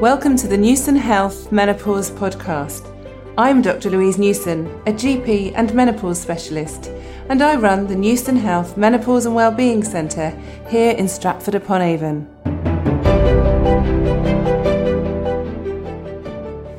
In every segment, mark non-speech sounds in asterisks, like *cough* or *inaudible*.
Welcome to the Newson Health Menopause Podcast. I'm Dr. Louise Newson, a GP and menopause specialist, and I run the Newson Health Menopause and Wellbeing Centre here in Stratford upon Avon.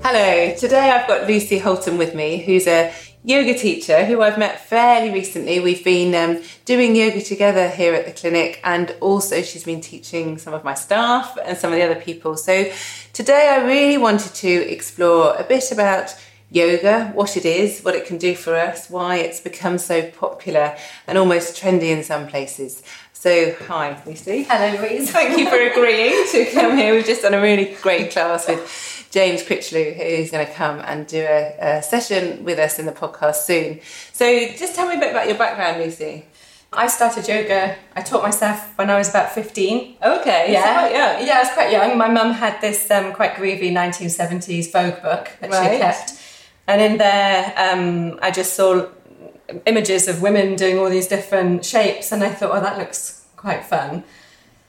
Hello, today I've got Lucy Holtom with me, who's a yoga teacher who I've met fairly recently. We've been um, doing yoga together here at the clinic, and also she's been teaching some of my staff and some of the other people. So today I really wanted to explore a bit about yoga, what it is, what it can do for us, why it's become so popular and almost trendy in some places. So, hi, Lucy. Hello, Louise. Thank you for agreeing to come here. We've just done a really great class with James Critchlow, who's going to come and do a, a, session with us in the podcast soon. So, just tell me a bit about your background, Lucy. I started yoga. I taught myself when I was about fifteen. Okay, yeah, quite. Yeah, I was quite young. My mum had this um, quite groovy 1970s Vogue book that Right. she kept, and in there, um, I just saw images of women doing all these different shapes, and I thought, oh, that looks quite fun.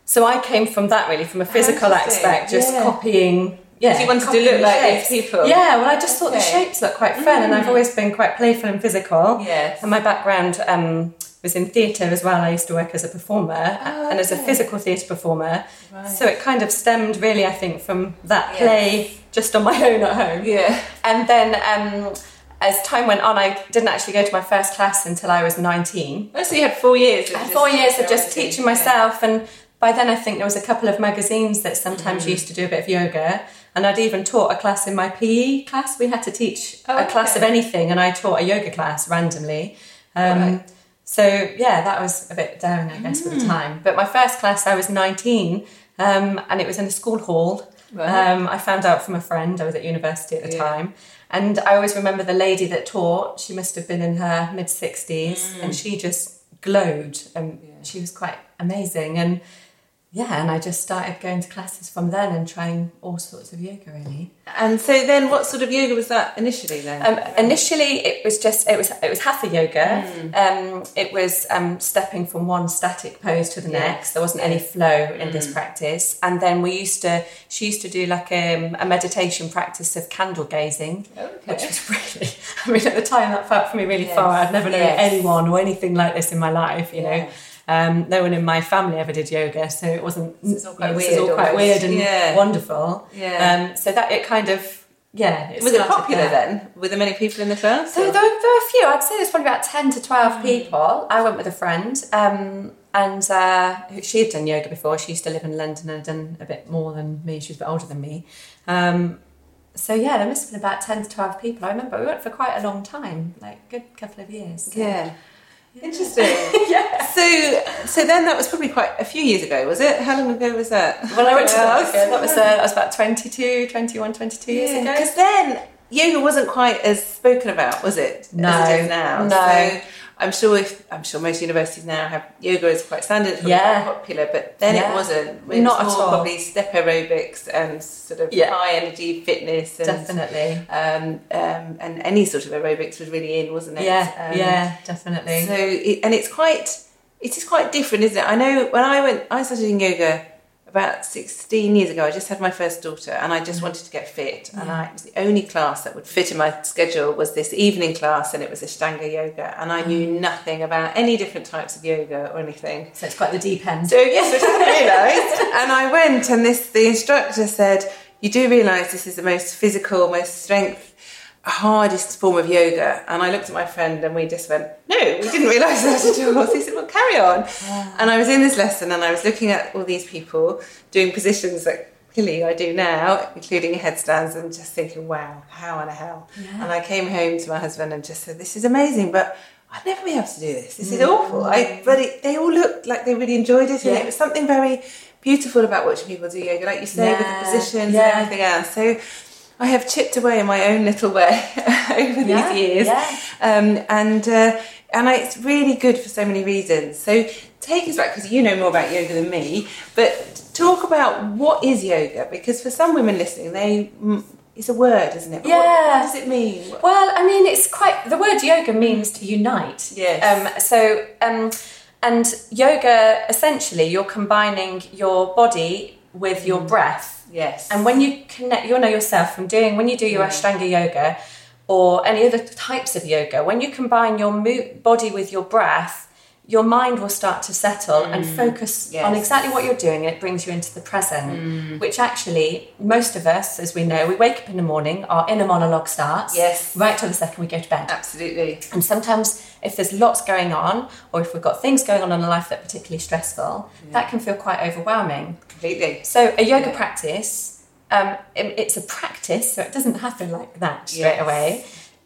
So I came from that really, from a physical aspect, just yeah. copying. Yeah, you wanted to look like shapes. these people? Yeah, well, I just thought the shapes looked quite fun, and I've always been quite playful and physical. Yes. And my background um, was in theatre as well. I used to work as a performer and as a physical theatre performer. Right. So it kind of stemmed really, I think, from that play just on my *laughs* own at home. Yeah. And then um, as time went on, I didn't actually go to my first class until I was 19. Oh, so you had four years. Of had just four years of just teaching myself and by then I think there was a couple of magazines that sometimes Mm. used to do a bit of yoga and I'd even taught a class in my PE class. We had to teach Oh, a class of anything and I taught a yoga class randomly. Um, Right. So yeah, that was a bit daring, I guess, Mm. at the time. But my first class, I was 19 um, and it was in a school hall. Right. Um, I found out from a friend, I was at university at the Yeah. time. And I always remember the lady that taught, she must have been in her mid 60s Mm. and she just glowed and she was quite amazing. And yeah, and I just started going to classes from then and trying all sorts of yoga really. And so then, what sort of yoga was that initially then? Um, initially, it was just it was it was hatha yoga. Hmm. Um, it was um, stepping from one static pose to the next. There wasn't any flow in this Hmm. practice. And then we used to she used to do like um, a meditation practice of candle gazing, Okay. which was *laughs* really. I mean, at the time that felt for me really Yes, far. I'd never known yes. anyone or anything like this in my life. You Yeah. know. Um, no one in my family ever did yoga, so it wasn't. Is all quite weird all quite weird and Yeah. wonderful. Yeah. Um, so that it kind of yeah. It was it popular there. then? Were there many people in the class? So there, were- there were a few. I'd say there's probably about ten to twelve people. I went with a friend, um, and uh, she had done yoga before. She used to live in London and had done a bit more than me. She was a bit older than me. Um, so yeah, there must have been about ten to twelve people. I remember we went for quite a long time, like a good couple of years. So- Yeah. Interesting. *laughs* yeah. So, so then that was probably quite a few years ago, was it? How long ago was that? Well, I went to that, Yes. again. that was uh, that was about 22, 21, 22 years ago. Because then yoga wasn't quite as spoken about, was it? No. as it is now. No. So I'm sure if I'm sure most universities now have yoga is quite standard, it's Yeah. quite popular, but then Yeah. it wasn't. It was Not at more all. Probably step aerobics and sort of Yeah. high energy fitness and Definitely. um, um, and any sort of aerobics was really in, wasn't it? Yeah, Um, yeah, definitely. So, it, and it's quite, it is quite different, isn't it? I know when I went, I started doing yoga about 16 years ago. I just had my first daughter and I just mm-hmm. wanted to get fit. And I, it was the only class that would fit in my schedule was this evening class and it was Ashtanga yoga. And I knew mm. nothing about any different types of yoga or anything. so it's quite the deep end. So yes, which I realised. And I went, and this the instructor said, "You do realise this is the most physical, most strength, hardest form of yoga." And I looked at my friend, and we just went, "No, we didn't realise that at all." So he said, "Well, carry on." And I was in this lesson, and I was looking at all these people doing positions that. Clearly, I do now, including headstands, and just thinking, "Wow, how in the hell!" And I came home to my husband and just said, "This is amazing, but I'd never be able to do this. This is mm. awful." I, but it, they all looked like they really enjoyed it, and it was something very beautiful about watching people do yoga, like you say, with the positions yeah. and everything else. So I have chipped away in my own little way *laughs* over Yeah, these years, yeah. um, and uh, and I, it's really good for so many reasons. So take us back because you know more about yoga than me, but talk about what is yoga because for some women listening, they mm, it's a word, isn't it? But Yeah. what does it mean? Well, I mean, it's quite the word yoga means to unite. Yes. Um, so, um, and yoga essentially, you're combining your body with your breath. Yes. And when you connect, you'll know yourself from doing, when you do your Yeah. Ashtanga yoga or any other types of yoga, when you combine your mo- body with your breath, your mind will start to settle and mm. focus Yes. on exactly what you're doing. And it brings you into the present, mm. which actually, most of us, as we know, we wake up in the morning, our inner monologue starts. Yes. Right till the second we go to bed. Absolutely. And sometimes, if there's lots going on, or if we've got things going on in our life that are particularly stressful, that can feel quite overwhelming. Completely. So, a yoga Yeah. practice, um, it- it's a practice, so it doesn't happen like that straight Yes. away,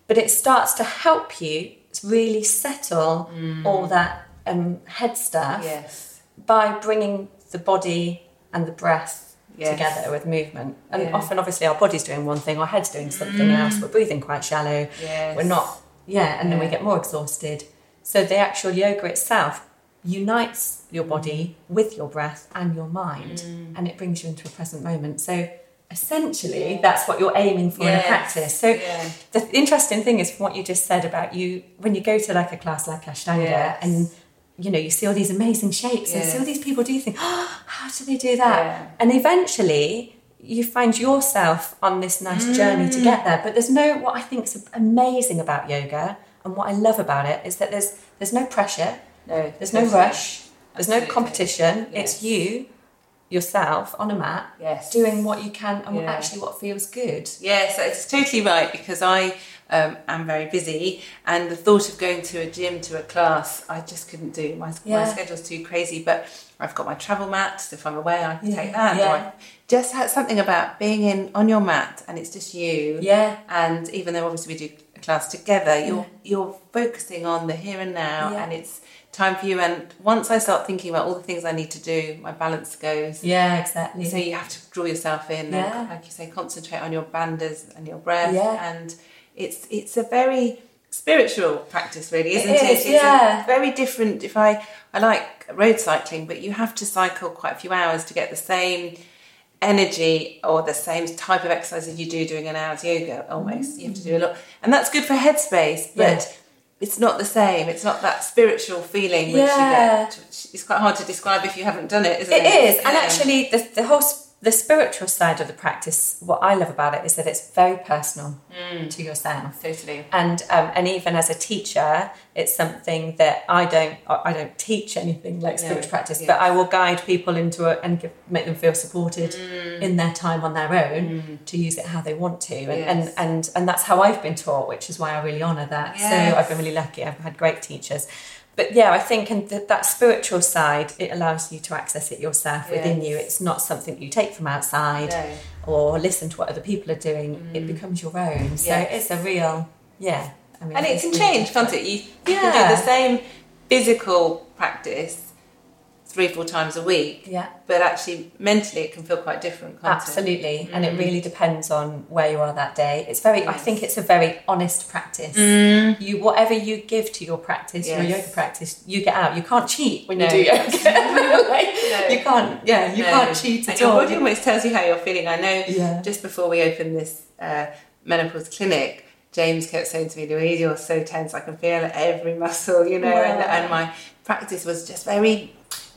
but it starts to help you really settle all mm. that um, head stuff Yes. by bringing the body and the breath Yes. together with movement. And Yeah. often, obviously, our body's doing one thing, our head's doing something mm. else, we're breathing quite shallow. Yes. We're not, yeah, and then we get more exhausted. So the actual yoga itself unites your mm. body with your breath and your mind, mm. and it brings you into a present moment. So essentially, that's what you're aiming for in a practice. So Yeah. the interesting thing is from what you just said about you when you go to like a class like Ashtanga Yes. and you know you see all these amazing shapes and see all these people do you think oh, *gasps* how do they do that Yeah. and eventually you find yourself on this nice journey to get there but there's no what I think is amazing about yoga and what I love about it is that there's there's no pressure No. there's no rush there's no competition Yes. it's you yourself on a mat Yes. doing what you can and Yeah. actually what feels good Yes, it's totally right because I um, am very busy, and the thought of going to a gym to a class, I just couldn't do. My, my schedule's too crazy. But I've got my travel mat. So if I'm away, I can Yeah. take that. Yeah. Just had something about being in on your mat, and it's just you. yeah And even though obviously we do a class together, you're you're focusing on the here and now, Yeah. and it's time for you. And once I start thinking about all the things I need to do, my balance goes. yeah exactly So you have to draw yourself in, Yeah. and like you say, concentrate on your bandhas and your breath. Yeah. And it's it's a very spiritual practice, really, isn't It it? is, it's yeah. very different. If I I like road cycling, but you have to cycle quite a few hours to get the same energy or the same type of exercise as you do doing an hour's yoga. Almost, you have to do a lot, and that's good for headspace, but. Yeah. It's not the same. It's not that spiritual feeling which Yeah. you get. Which it's quite hard to describe if you haven't done it, isn't it? It is, and actually, the, the whole the spiritual side of the practice. What I love about it is that it's very personal Mm. to yourself, totally. and um, and even as a teacher, it's something that I don't I don't teach anything like No, spiritual practice, yeah. but I will guide people into it and give, make them feel supported Mm. in their time on their own to use it how they want to, and, Yes. and and and that's how I've been taught, which is why I really honour that. Yes. So I've been really lucky. I've had great teachers. But yeah, I think and th- that spiritual side, it allows you to access it yourself within you. It's not something you take from outside No. or listen to what other people are doing. It mm. becomes your own. So Yes. it's a real, yeah. I mean, And it it's can change, can't it? You, you Yeah. can do the same physical practice three, four times a week, Yeah, but actually mentally it can feel quite different, can't absolutely. And Mm. it really depends on where you are that day. It's very, I think it's a very honest practice. it? You, whatever you give to your practice, your yoga practice, you get out. You can't cheat when you do yoga. *laughs* Like, *laughs* No. You can't, yeah, you No. can't cheat And at your all. body almost tells you how you're feeling. I know Yeah. just before we opened this uh, menopause clinic, James kept saying to me, Louise, you're so tense. I can feel every muscle, you know. And, and my practice was just very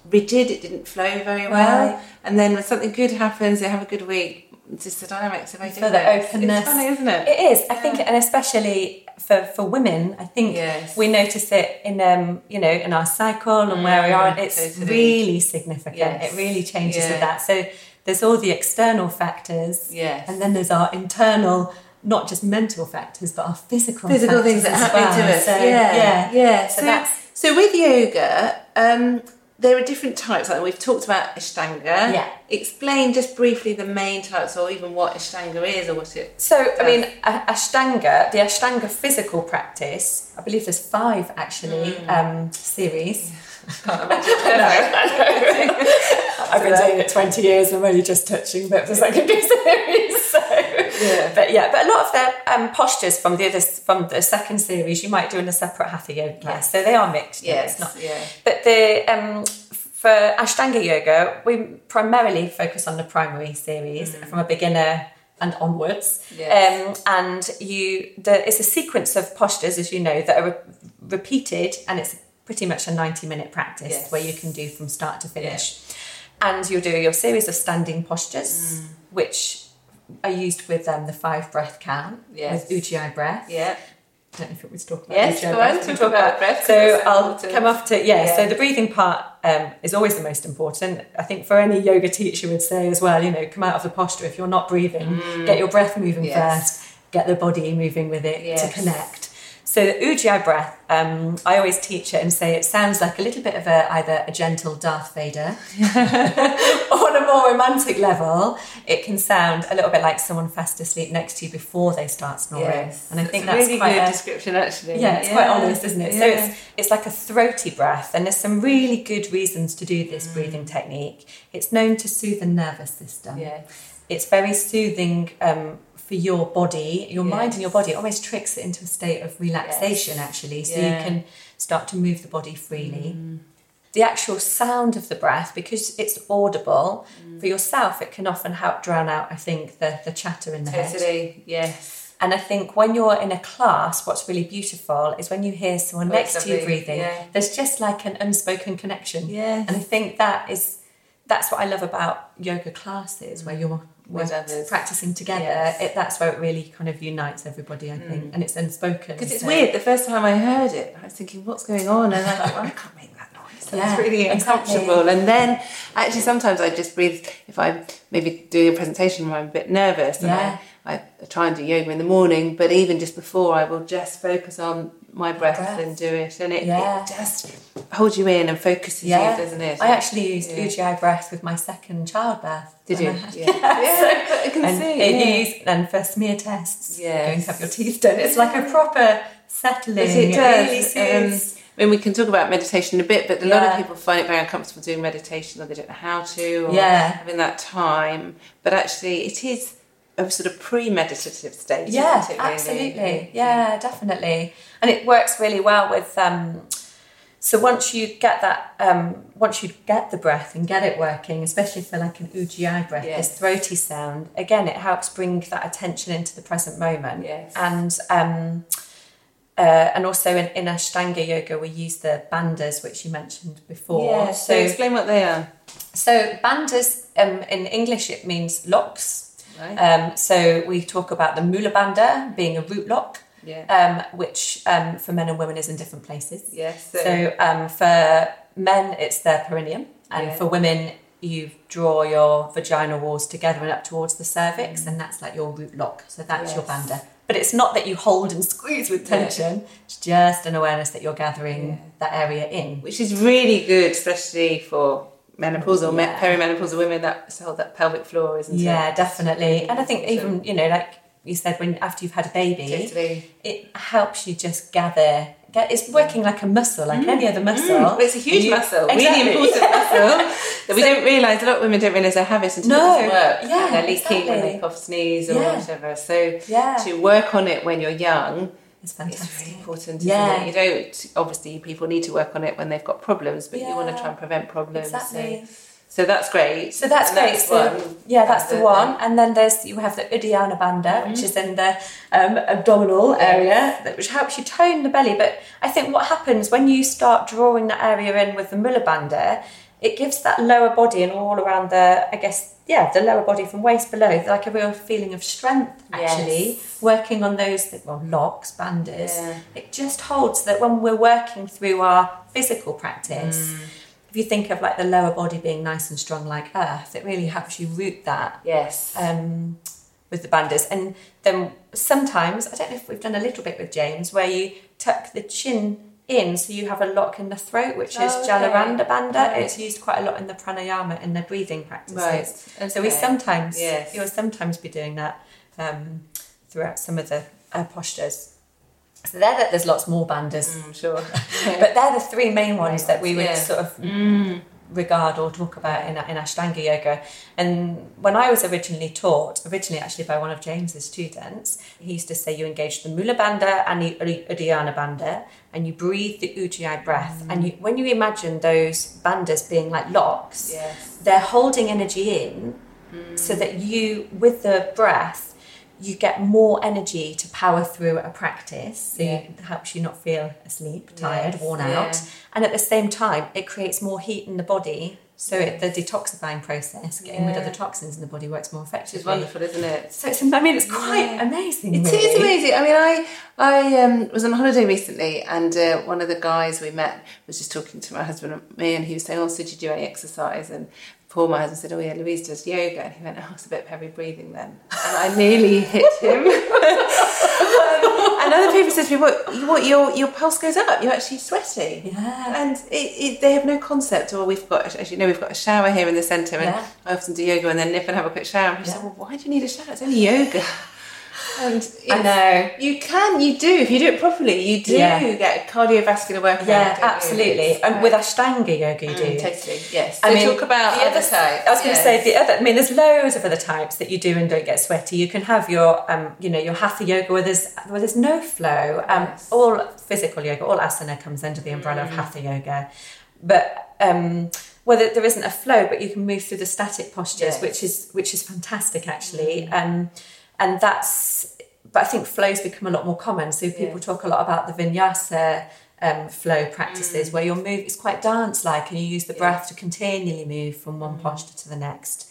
rigid. It didn't flow very well. Right. And then when something good happens, they have a good week. It's just the dynamics of For the openness. It's funny, isn't it? It is. I think, and especially for, for women, I think Yes. we notice it in um, you know, in our cycle and where we are. Mm, It's totally. really significant. Yes. It really changes Yeah. with that. So there's all the external factors, Yes. and then there's our internal, not just mental factors, but our physical physical things that happen well. to us. So, yeah, yeah, yeah. So So, that's- so with yoga, um, there are different types. Like we've talked about Ashtanga. Yeah. Explain just briefly the main types, or even what Ashtanga is, or what it. So, I mean, Ashtanga, the Ashtanga physical practice, I believe there's five actually Mm. um, series. *laughs* Can't *laughs* imagine. *laughs* I've been doing it 20 years, I'm only just touching of the secondary series. Yeah. But yeah, but a lot of the um, postures from the other, from the second series, you might do in a separate Hatha yoga class. So they are mixed. yes. It's not, Yeah. but the um, for Ashtanga yoga, we primarily focus on the primary series from a beginner and onwards. Mm. Yes. Um, and you, the, it's a sequence of postures, as you know, that are re- repeated, and it's pretty much a ninety-minute practice Yes. where you can do from start to finish. and you'll do your series of standing postures, which are used with um, the five breath count Yes. with Ujjayi breath. Yeah. I don't know if it was talking about Yes, Ujjayi breath. on, We'll talk about breath, So I'll important. come off to yeah, Yeah. So the breathing part um, is always the most important. I think for any yoga teacher would say as well. You know, come out of the posture if you're not breathing. Get your breath moving Yes. first. Get the body moving with it to connect. So the Ujjayi breath, um, I always teach it and say it sounds like a little bit of a either a gentle Darth Vader, *laughs* or on a more romantic level, it can sound a little bit like someone fast asleep next to you before they start snoring. Yes. And I think a that's really quite good a, description, actually. yeah, it's quite honest, isn't it? So it's it's like a throaty breath, and there's some really good reasons to do Mm. this breathing technique. It's known to soothe the nervous system. Yes. It's very soothing um, for your body, your mind, and your body. It almost tricks it into a state of relaxation, Yes. actually, so Yeah. you can start to move the body freely. The actual sound of the breath, because it's audible Mm. for yourself, it can often help drown out, I think, the, the chatter in the head. Totally. Yes. And I think when you're in a class, what's really beautiful is when you hear someone Oh, next to you breathing. yeah. There's just like an unspoken connection. Yes. And I think that is that's what I love about yoga classes, where you're With we're others. practicing together. Yes. Mm. It, that's where it really kind of unites everybody, I think, and it's unspoken. Because it's so- weird. The first time I heard it, I was thinking, "What's going on?" And I thought, well, "I can't make that noise. That's Yeah, really exactly. uncomfortable." And then, actually, sometimes I just breathe. If I'm maybe doing a presentation where I'm a bit nervous, and Yeah. I, I try and do yoga in the morning. But even just before, I will just focus on my breath, breath. and do it, and it, Yeah. it just holds you in and focuses Yeah, you, doesn't it? I actually used Yeah. Ujjayi breath with my second childbirth. did you? Had- Yeah, *laughs* yeah. but I can and see. it yeah. used and for smear tests, Yes. going to have your teeth done. It's like a proper settling. Yes, it really does. Um. I mean, we can talk about meditation in a bit, but a lot of people find it very uncomfortable doing meditation, or they don't know how to, or Yeah. having that time. But actually, it is a sort of pre-meditative state. Yeah, isn't it, really? absolutely. Yeah, definitely. And it works really well with. Um, so once you get that, um, once you get the breath and get it working, especially for like an Ujjayi breath, Yes. this throaty sound, again, it helps bring that attention into the present moment. Yes. And um, uh, and also in, in Ashtanga yoga, we use the bandhas, which you mentioned before. Yeah. So, explain what they are. So bandhas um, in English it means locks. Right. Um, so we talk about the mula bandha being a root lock, yeah. um, which um, for men and women is in different places. yes. So um, for men it's their perineum, and Yeah. for women you draw your vaginal walls together and up towards the cervix, and that's like your root lock. So that's your Mm. Yes. bandha. But it's not that you hold and squeeze with Yeah. tension. It's just an awareness that you're gathering Yeah. that area in. which is really good, especially for menopausal, me- Yeah. perimenopausal women that hold that pelvic floor, isn't it? Yeah, definitely. And I think even you know, like you said, when after you've had a baby, Totally. it helps you just gather. Get, it's working like a muscle, like any other muscle. Mm, it's a huge You- muscle, Exactly. really important muscle *laughs* that we So- don't realise. A lot of women don't realise they have it until No, it doesn't work. yeah, and they're leaking when exactly. they cough, sneeze, or Yeah. whatever. So Yeah, to work on it when you're young it's is fantastic. really important. Isn't Yeah. it? You don't. Obviously, people need to work on it when they've got problems, but you want to Yeah. try and prevent problems. Exactly. So, so that's great. So that's And great. so, one. yeah, that's the And one. And then there's you have the Uddiyana Bandha, which Mm-hmm. is in the um, abdominal area, that, which helps you tone the belly. But I think what happens when you start drawing that area in with the Mula Bandha, it gives that lower body and all around the, I guess, yeah, the lower body from waist below, like a real feeling of strength. Actually, Yes. working on those well locks, bandhas, Yeah. it just holds that when we're working through our physical practice Mm. If you think of like the lower body being nice and strong like earth, it really helps you root that Yes. um, with the bandhas. And then sometimes, I don't know if we've done a little bit with James, where you tuck the chin in so you have a lock in the throat, which is Oh, okay. Jalandhara Bandha. Right. It's used quite a lot in the pranayama in the breathing practices. right. So we sometimes, Yes. you'll sometimes be doing that um, throughout some of the uh, postures. So there, that there's lots more bandhas, Mm, sure. *laughs* but they're the three main ones that we would Yeah. sort of Mm. regard or talk about in, in Ashtanga yoga. And when I was originally taught, originally actually by one of James's students, he used to say you engage the Mula Bandha and the Udi- Uddiyana Bandha, and you breathe the Ujjayi breath. And you, when you imagine those bandhas being like locks, Yes. they're holding energy in so that you, with the breath, you get more energy to power through a practice. So Yeah. it helps you not feel asleep, tired, Yes, worn yeah. out. And at the same time, it creates more heat in the body So it, the detoxifying process, getting rid of the toxins in the body, works more effectively. It's wonderful, isn't it? So it's, I mean, it's quite Yeah. amazing. It is really. amazing. I mean, I I um, was on holiday recently, and uh, one of the guys we met was just talking to my husband and me, and he was saying, "Oh, so did you do any exercise?" And Paul, my and said, "Oh yeah, Louise does yoga," and he went, "Oh, it's a bit of heavy breathing then," and I nearly hit him. *laughs* Um, and other people said to me, "What? What? Your your pulse goes up. You're actually sweaty." Yeah. And it, it, they have no concept. Or we've got, as you know, we've got a shower here in the centre, and Yeah. I often do yoga and then nip and have a quick shower. And people say, "Well, why do you need a shower? It's only yoga." And I know. you can, you do if you do it properly. You do Yeah. get cardiovascular work. Yeah, absolutely. And with Ashtanga yoga, you do. totally, yes. I So mean, talk about the other types. I was going to say the other. I mean, there's loads of other types that you do and don't get sweaty. You can have your, um, you know, your hatha yoga where there's where there's no flow. Um, Yes. all physical yoga, all asana comes under the umbrella Mm. of hatha yoga, but um, where there, isn't a flow, but you can move through the static postures, Yes. which is which is fantastic actually. Um, and that's, but I think flows become a lot more common. So people Yes. talk a lot about the vinyasa. Um, flow practices where your move is quite dance like and you use the breath to continually move from one posture to the next.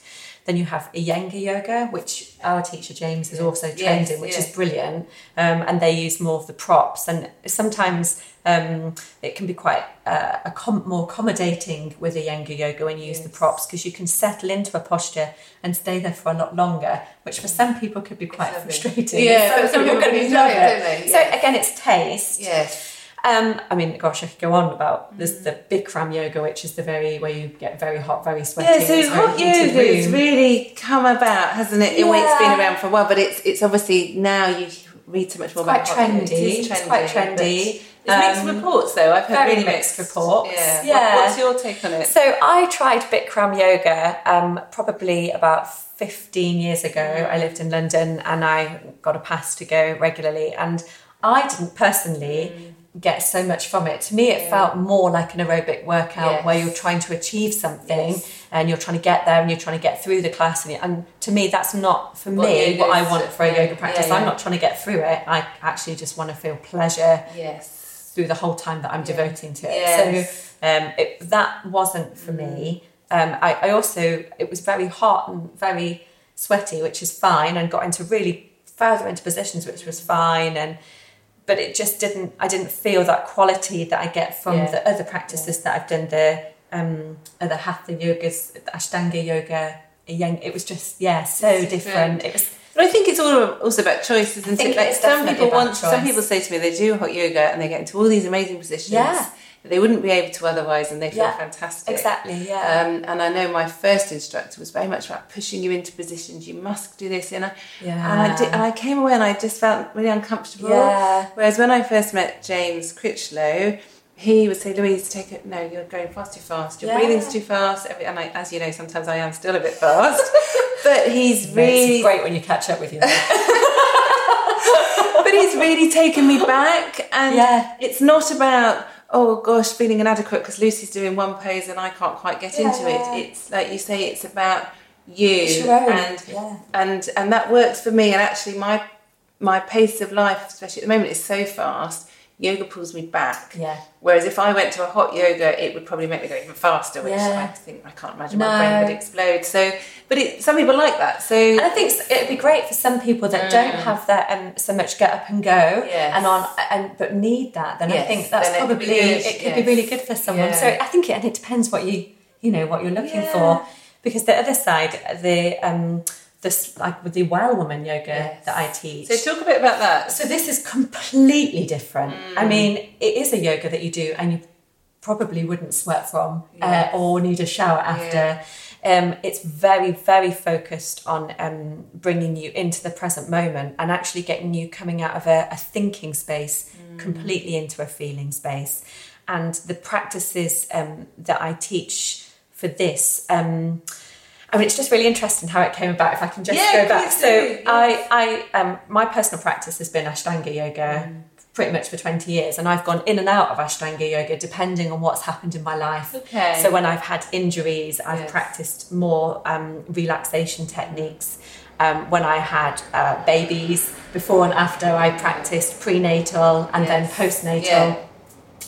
Then you have Iyengar yoga, which our teacher James is also trained Yes, in, which yes. is brilliant. Um, and they use more of the props, and sometimes um, it can be quite uh, accom- more accommodating with Iyengar yoga when you use the props because you can settle into a posture and stay there for a lot longer, which for some people could be quite frustrating. Yeah, some, some people people are going to really love enjoy it, it. don't they? So again, it's taste. Yes. Um, I mean, gosh, I could go on about Mm. there's the Bikram yoga, which is the very where you get very hot, very sweaty. Yeah, so it's hot yoga has really come about, hasn't it? Well, It's been around for a while, but it's it's obviously now you read so much more Quite about yoga. trendy. It is It's quite trendy. mixed Um, reports though. I've heard really mixed reports. Yeah. What- what's your take on it? So I tried Bikram yoga um, probably about 15 years ago. Mm. I lived in London and I got a pass to go regularly. And I didn't personally get so much from it. To me, it Mm. Yeah. felt more like an aerobic workout Yes. where you're trying to achieve something Yes. and you're trying to get there and you're trying to get through the class. And, and to me, that's not for What me what I want for a yeah, yoga practice. yeah, I'm not trying to get through it. I actually just want to feel pleasure Yes. through the whole time that I'm devoting to it. So um, it, that wasn't for me. Um, I, I also it was very hot and very sweaty, which is fine, and got into really further into positions, which was fine, and but it just didn't. I didn't feel that quality that I get from Yeah. the other practices that I've done. The um, other hatha yogas, the Ashtanga yoga. Yang, it was just yeah, so different. different. It was But I think it's all also about choice, isn't think it? Like some people want, some people say to me they do hot yoga and they get into all these amazing positions Yeah. They wouldn't be able to otherwise, and they feel Yeah. fantastic. exactly yeah. Um, and I know my first instructor was very much about pushing you into positions. You must do this, and I, yeah. and I, did, and I came away and I just felt really uncomfortable. yeah. Whereas when I first met James Critchlow, he would say, "Louise, take it. No, you're going fast too fast. Your Yeah. breathing's too fast." And I, as you know, sometimes I am still a bit fast. *laughs* but he's really, great when you catch up with you. *laughs* but he's really taken me back. And yeah. it's not about oh gosh feeling inadequate because Lucy's doing one pose and I can't quite get into Yeah. it. It's like you say, it's about you It's and yeah. and and that works for me. And actually, my my pace of life, especially at the moment, is so fast. Yoga pulls me back. Yeah. Whereas if I went to a hot yoga, it would probably make me go even faster, which Yeah. I think I can't imagine No. my brain would explode. So, but it, some people like that. So And I think it'd be great for some people that don't Mm. have that um, so much get up and go Yes. and on and but need that. Then I think that's then probably good, it could be really good for someone. Yeah. So I think it, and it depends what you you know what you're looking Yeah. for because the other side the um this like with the well woman yoga Yes. that I teach. so talk a bit about that. So this is completely different. I Mm. mean, it is a yoga that you do, and you probably wouldn't sweat from Yes. uh, or need a shower after. Um, it's very, very focused on um, bringing you into the present moment and actually getting you coming out of a, a thinking space Mm. completely into a feeling space. And the practices um, that I teach for this. I mean, it's just really interesting how it came about. If I can just Yeah, go back, so yes. I, I, um, my personal practice has been Ashtanga yoga pretty much for twenty years, and I've gone in and out of Ashtanga yoga depending on what's happened in my life. Okay. So when I've had injuries, I've Yes. practiced more um, relaxation techniques. Um, when I had uh, babies, before and after, I practiced prenatal and then postnatal. Yeah.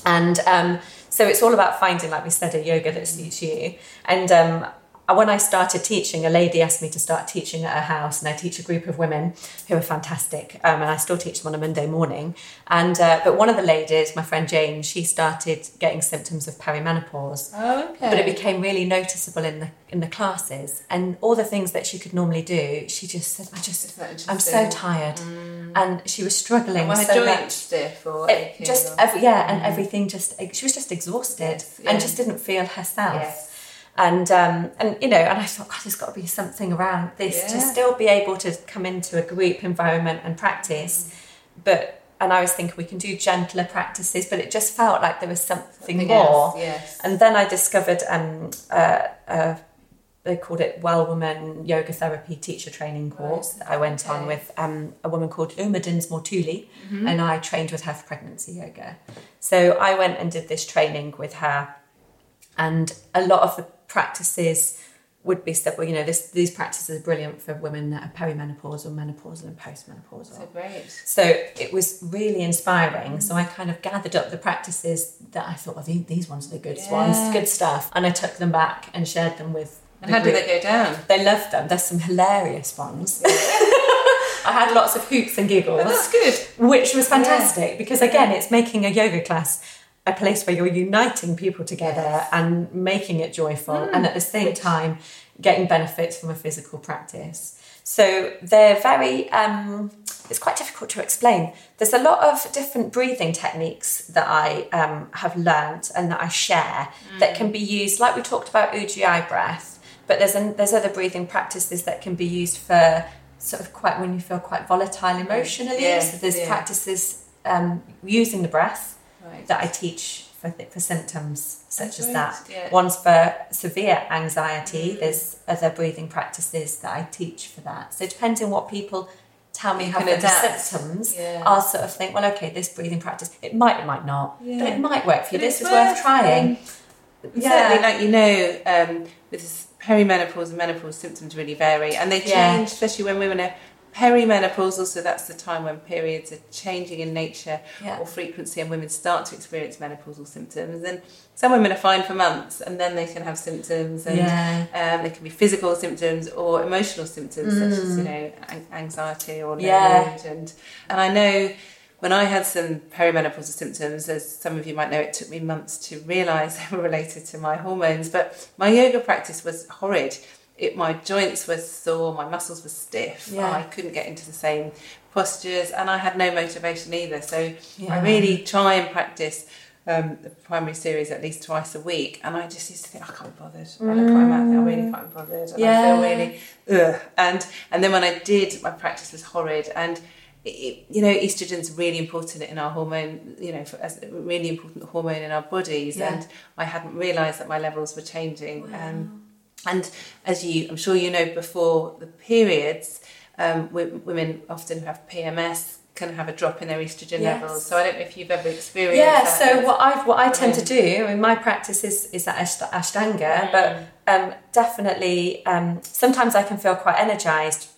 And um, So it's all about finding, like we said, a yoga that suits you. And um, when I started teaching, a lady asked me to start teaching at her house, and I teach a group of women who are fantastic, um, and I still teach them on a Monday morning. And uh, but one of the ladies, my friend Jane, she started getting symptoms of perimenopause. Oh, okay. But it became really noticeable in the in the classes, and all the things that she could normally do, she just said, "I just, I'm so tired," and she was struggling Were so joints much. stiff or It just every, yeah, and everything just she was just exhausted Yes, yeah. and just didn't feel herself. Yes. And um, and you know, and I thought, God, there's got to be something around this to still be able to come into a group environment and practice. But and I was thinking we can do gentler practices, but it just felt like there was something, Something more. else, yes. And then I discovered um, uh, uh, they called it Well Woman Yoga Therapy Teacher Training course that I went on with um, a woman called Uma Dinsmore Mm-hmm. and I trained with her for pregnancy yoga. So I went and did this training with her, and a lot of the practices would be stuff. Well, you know, this, these practices are brilliant for women that are perimenopause or menopausal and postmenopausal. So great. So it was really inspiring. So I kind of gathered up the practices that I thought, oh, well, these, these ones are the good Yeah. ones, good stuff. And I took them back and shared them with. And the how did they go down? They loved them. There's some hilarious ones. *laughs* I had lots of hoots and giggles, oh, That's good. which was fantastic because, again, it's making a yoga class a place where you're uniting people together Yes. and making it joyful and at the same time getting benefits from a physical practice. So they're very, um, it's quite difficult to explain. There's a lot of different breathing techniques that I um, have learned and that I share that can be used, like we talked about Ujjayi breath, but there's, an, there's other breathing practices that can be used for sort of quite when you feel quite volatile emotionally. Yes, so there's yeah. practices um, using the breath Right. that I teach for, th- for symptoms such That's as right, that. yeah. One's for severe anxiety. There's other breathing practices that I teach for that. So depending on what people tell me You have the symptoms, Yeah. I'll sort of think, well, okay, this breathing practice, it might, it might not, but it might work for you. But This is worth worth, trying. um, Yeah. Certainly, like you know, um, with perimenopause and menopause symptoms really vary, and they change, Yeah. especially when women are perimenopausal. So that's the time when periods are changing in nature Yeah. or frequency, and women start to experience menopausal symptoms. And some women are fine for months, and then they can have symptoms, and Yeah. um, they can be physical symptoms or emotional symptoms, such as you Mm. know an- anxiety or Yeah. And and I know when I had some perimenopausal symptoms, as some of you might know, it took me months to realise *laughs* they were related to my hormones. But my yoga practice was horrid. It, my joints were sore, my muscles were stiff. Yeah. I couldn't get into the same postures, and I had no motivation either. So Yeah. I really try and practice um, the primary series at least twice a week, and I just used to think I can't be bothered. I look at my mouth, I really can't be bothered, and I Yeah. feel really ugh. And and then when I did, my practice was horrid, and it, you know, estrogen's really important in our hormone, you know, for, as really important hormone in our bodies, Yeah. and I hadn't realised that my levels were changing. Um, and as you, I'm sure you know, before the periods, um, w- women often who have PMS can have a drop in their estrogen Yes. levels. So I don't know if you've ever experienced Yeah, that. so what I what I tend to do, I mean, my practice is is that Ashtanga, Mm. but um, definitely um, sometimes I can feel quite energized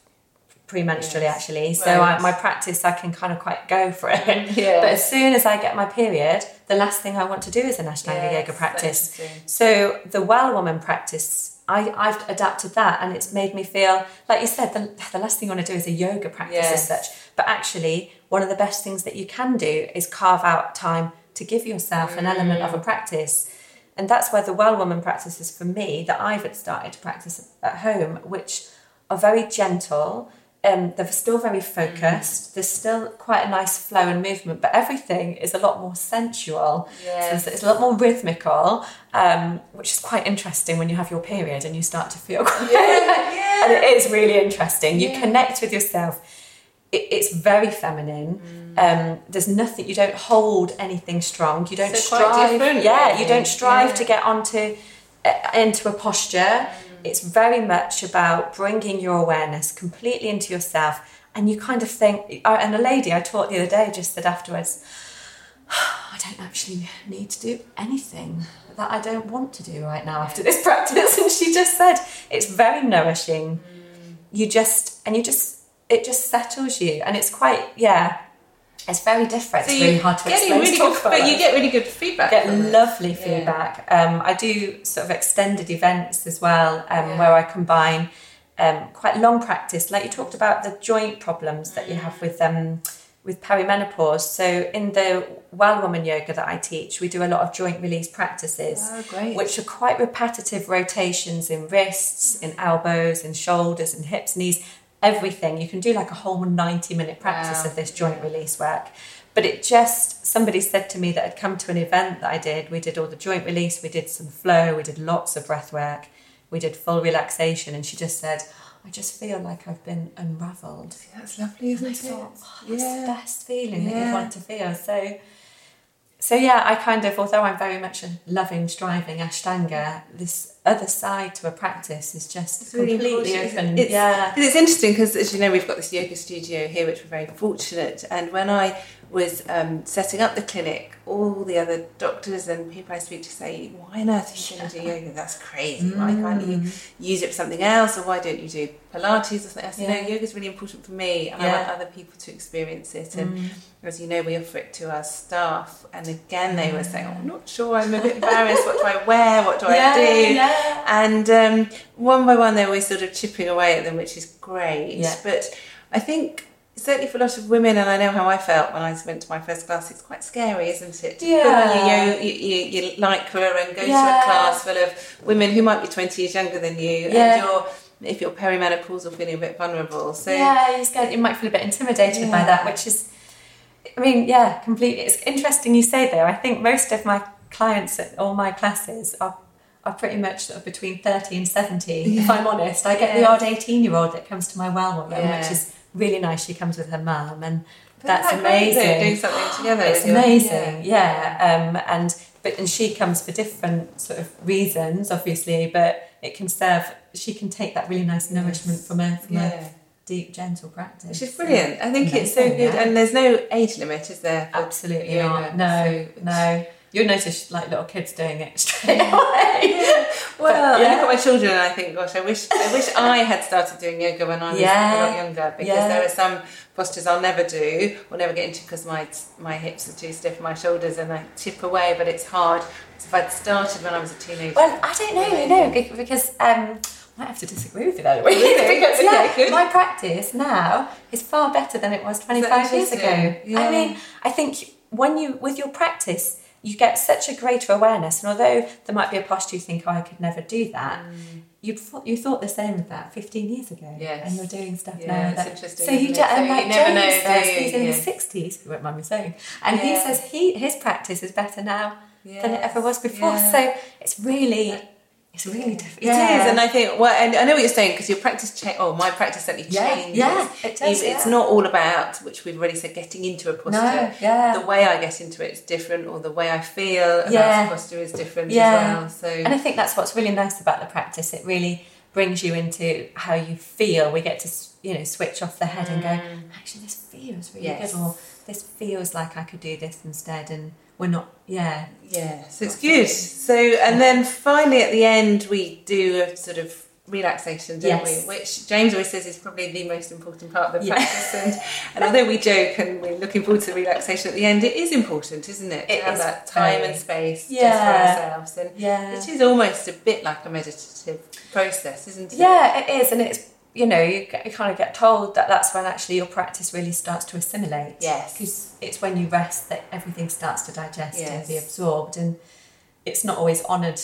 premenstrually Yes. actually. So Right. I, my practice, I can kind of quite go for it. Yeah. But as soon as I get my period, the last thing I want to do is an Ashtanga Yes, yoga practice. So the well woman practice, I, I've adapted that and it's made me feel, like you said, the, the last thing you want to do is a yoga practice as such. But actually, one of the best things that you can do is carve out time to give yourself an element of a mm. practice. And that's where the well woman practices for me that I've started to practice at home, which are very gentle. Um, they're still very focused. There's still quite a nice flow and movement, but everything is a lot more sensual. Yes. So it's, it's a lot more rhythmical, um, which is quite interesting when you have your period and you start to feel quite. yeah. *laughs* and it is really interesting. You Yeah. connect with yourself. It, it's very feminine. Um, there's nothing. You don't hold anything strong. You don't So strive. yeah, you don't strive Yeah. to get onto uh, into a posture. It's very much about bringing your awareness completely into yourself, and you kind of think. And a lady I taught the other day just said afterwards, I don't actually need to do anything that I don't want to do right now after this *laughs* practice. And she just said, it's very nourishing. You just, and you just, it just settles you. And it's quite, yeah. It's very different. So it's really hard to explain. really good, but you get really good feedback. get lovely Yeah. feedback. Um, I do sort of extended events as well, um, Yeah. where I combine um, quite long practice, like you talked about the joint problems that you have with um, with perimenopause. So in the Well Woman Yoga that I teach, we do a lot of joint release practices. Oh, great. Which are quite repetitive rotations in wrists, in elbows, in shoulders, and hips, knees, everything. You can do like a whole 90 minute practice Wow. of this joint release work. But it just, somebody said to me that had come to an event that I did. We did all the joint release, we did some flow, we did lots of breath work, we did full relaxation. And she just said, I just feel like I've been unraveled. That's lovely, isn't I it? thought, oh, that's Yeah. the best feeling that you want to feel. So, so yeah, I kind of, although I'm very much a loving, striving Ashtanga, this other side to a practice is just It's completely isn't open. it? It's, yeah, it's interesting because, as you know, we've got this yoga studio here, which we're very fortunate. And when I was um, setting up the clinic, all the other doctors and people I speak to say, "Why on earth are you going to do *laughs* yoga? That's crazy. Why can't you Mm. use it for something else, or why don't you do Pilates or something?" I said, Yeah. "No, yoga is really important for me, and I want other people to experience it." And Mm. as you know, we offer it to our staff. And again, they were saying, oh, "I'm not sure. I'm a bit *laughs* embarrassed. What do I wear? What do yeah, I do?" yeah. And um, one by one, they're always sort of chipping away at them, which is great. Yeah. But I think certainly for a lot of women, and I know how I felt when I went to my first class, it's quite scary, isn't it? To put on your, Yeah. yo- your, your, your lycra and go to a class full of women who might be 20 years younger than you, Yeah. and you're, if you're perimenopausal, feeling a bit vulnerable. So yeah, you're scared. You might feel a bit intimidated by that, which is, I mean, yeah, completely. It's interesting you say there. I think most of my clients at all my classes are are pretty much sort of between 30 and 70 if i'm honest i get the odd 18 year old that comes to my well woman Yeah. which is really nice she comes with her mum and that's that amazing doing something together. it's amazing yeah, Um, and but and she comes for different sort of reasons obviously but it can serve she can take that really nice nourishment from a from Yeah. a deep gentle practice Which is brilliant. I think it's so good, yeah. and there's no age limit, is there? absolutely not no So- no you'll notice like little kids doing it straight away *laughs* Well, But, I look at my children and I think, gosh, I wish I wish I had started doing yoga when I was Yeah. a lot younger because Yeah. there are some postures I'll never do or never get into because my my hips are too stiff, my shoulders, and I tip away. But it's hard. So if I'd started when I was a teenager, Well, I don't know, you know, because um, I might have to disagree with you there. Really? because *laughs* yeah, my practice now is far better than it was 25 years ago. Yeah. I mean, I think when you, with your practice, you get such a greater awareness. And although there might be a posture you think, oh, I could never do that, you thought you thought the same of that 15 years ago. Mm. Yes. And you're doing stuff Yeah, now. that, interesting, So you do. So and like never James know, says, he's in his 60s, you won't mind me saying. And he says he his practice is better now than it ever was before. yeah. So it's really, it's really different. It is, and I think well, and I know what you're saying because your practice change. Oh, my practice certainly Yeah, changes. yeah, it does, It's- yeah. not all about which we've already said getting into a posture. No, yeah. The way I get into it is different, or the way I feel about Yeah. the posture is different Yeah. as well. So And I think that's what's really nice about the practice. It really brings you into how you feel. We get to, you know, switch off the head and go, actually, this feels really Mm. Yes. good, or this feels like I could do this instead. And we're not, yeah, Yeah, so it's good. So, and then finally at the end, we do a sort of relaxation, don't Yes. we? Which James always says is probably the most important part of the Yeah. practice. And, and although we joke and we're looking forward to the relaxation at the end, it is important, isn't it? To It have that time very- and space Yeah. just for ourselves. And yeah. it is almost a bit like a meditative process, isn't it? Yeah, it is, and it's you know you, get, you kind of get told that that's when actually your practice really starts to assimilate. Yes. because it's when you rest that everything starts to digest and be absorbed, and it's not always honoured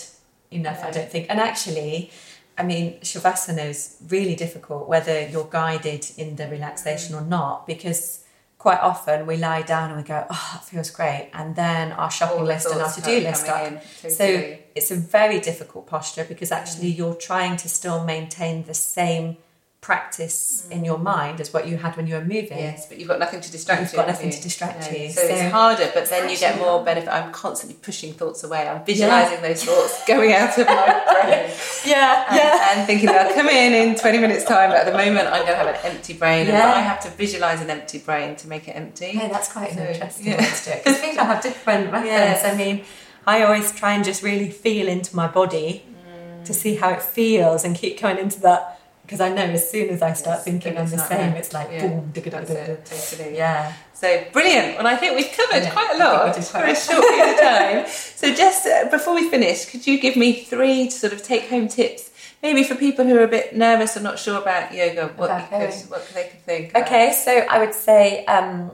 enough. I don't think. And actually, I mean, shavasana is really difficult whether you're guided in the relaxation or mm. not because. Quite often we lie down and we go, oh, that feels great, and then our shopping list and our to-do list coming up. in, So it's a very difficult posture because actually mm. you're trying to still maintain the same practice in your mind as what you had when you were moving. Yes, but you've got nothing to distract You've you. got have nothing you? to distract No. you, So, it's harder, but then you get more benefit. I'm constantly pushing thoughts away. I'm visualizing those thoughts going out of my *laughs* brain. Yeah, and, and thinking they'll come in in 20 minutes time but at the moment I'm going to have an empty brain and Yeah. I have to visualize an empty brain to make it empty Yeah, that's quite So, interesting yeah. way to do it. Because people have different *laughs* methods. Yes. I mean, I always try and just really feel into my body Mm. to see how it feels and keep going into that because I know as soon as I start Yes, thinking I'm the same, right. it's like Yeah. boom, digga, digga, digga. totally. Yeah. So brilliant. Well, I think we've covered Yeah, quite a lot did for quite a a short period of time. So just uh, before we finish, could you give me three sort of take-home tips, maybe for people who are a bit nervous or not sure about yoga, what About could, what they could think. about? Okay, so I would say um,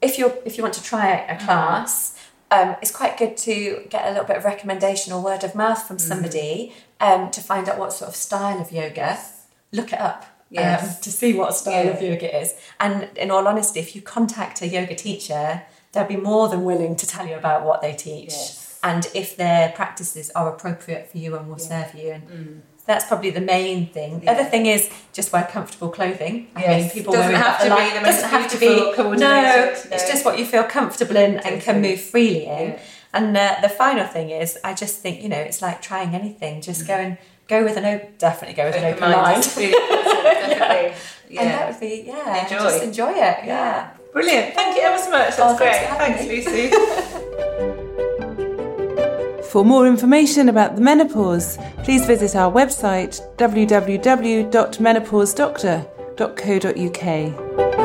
if you if you want to try a class, um, it's quite good to get a little bit of recommendation or word of mouth from somebody um, to find out what sort of style of yoga. Look it up. Yes. Um, to see what style of yoga is. And in all honesty, if you contact a yoga teacher, they'll be more than willing to tell you about what they teach Yes. and if their practices are appropriate for you and will serve you. And that's probably the main thing. The other Mm. Thing is just wear comfortable clothing. I Yes. mean, people Doesn't have to be the most doesn't have to be beautiful, no, It's just what you feel comfortable in and can move freely in. Yeah. And uh, the final thing is, I just think you know, it's like trying anything. Just go and go with an open. Definitely go with an open mind. really important, definitely. *laughs* And that Yeah. would be yeah, Enjoy. just enjoy it. Yeah. Brilliant. Thank you ever so much. That's Oh, great. thanks Thanks, Lucy. *laughs* For more information about the menopause, please visit our website www.menopausedoctor.co.uk.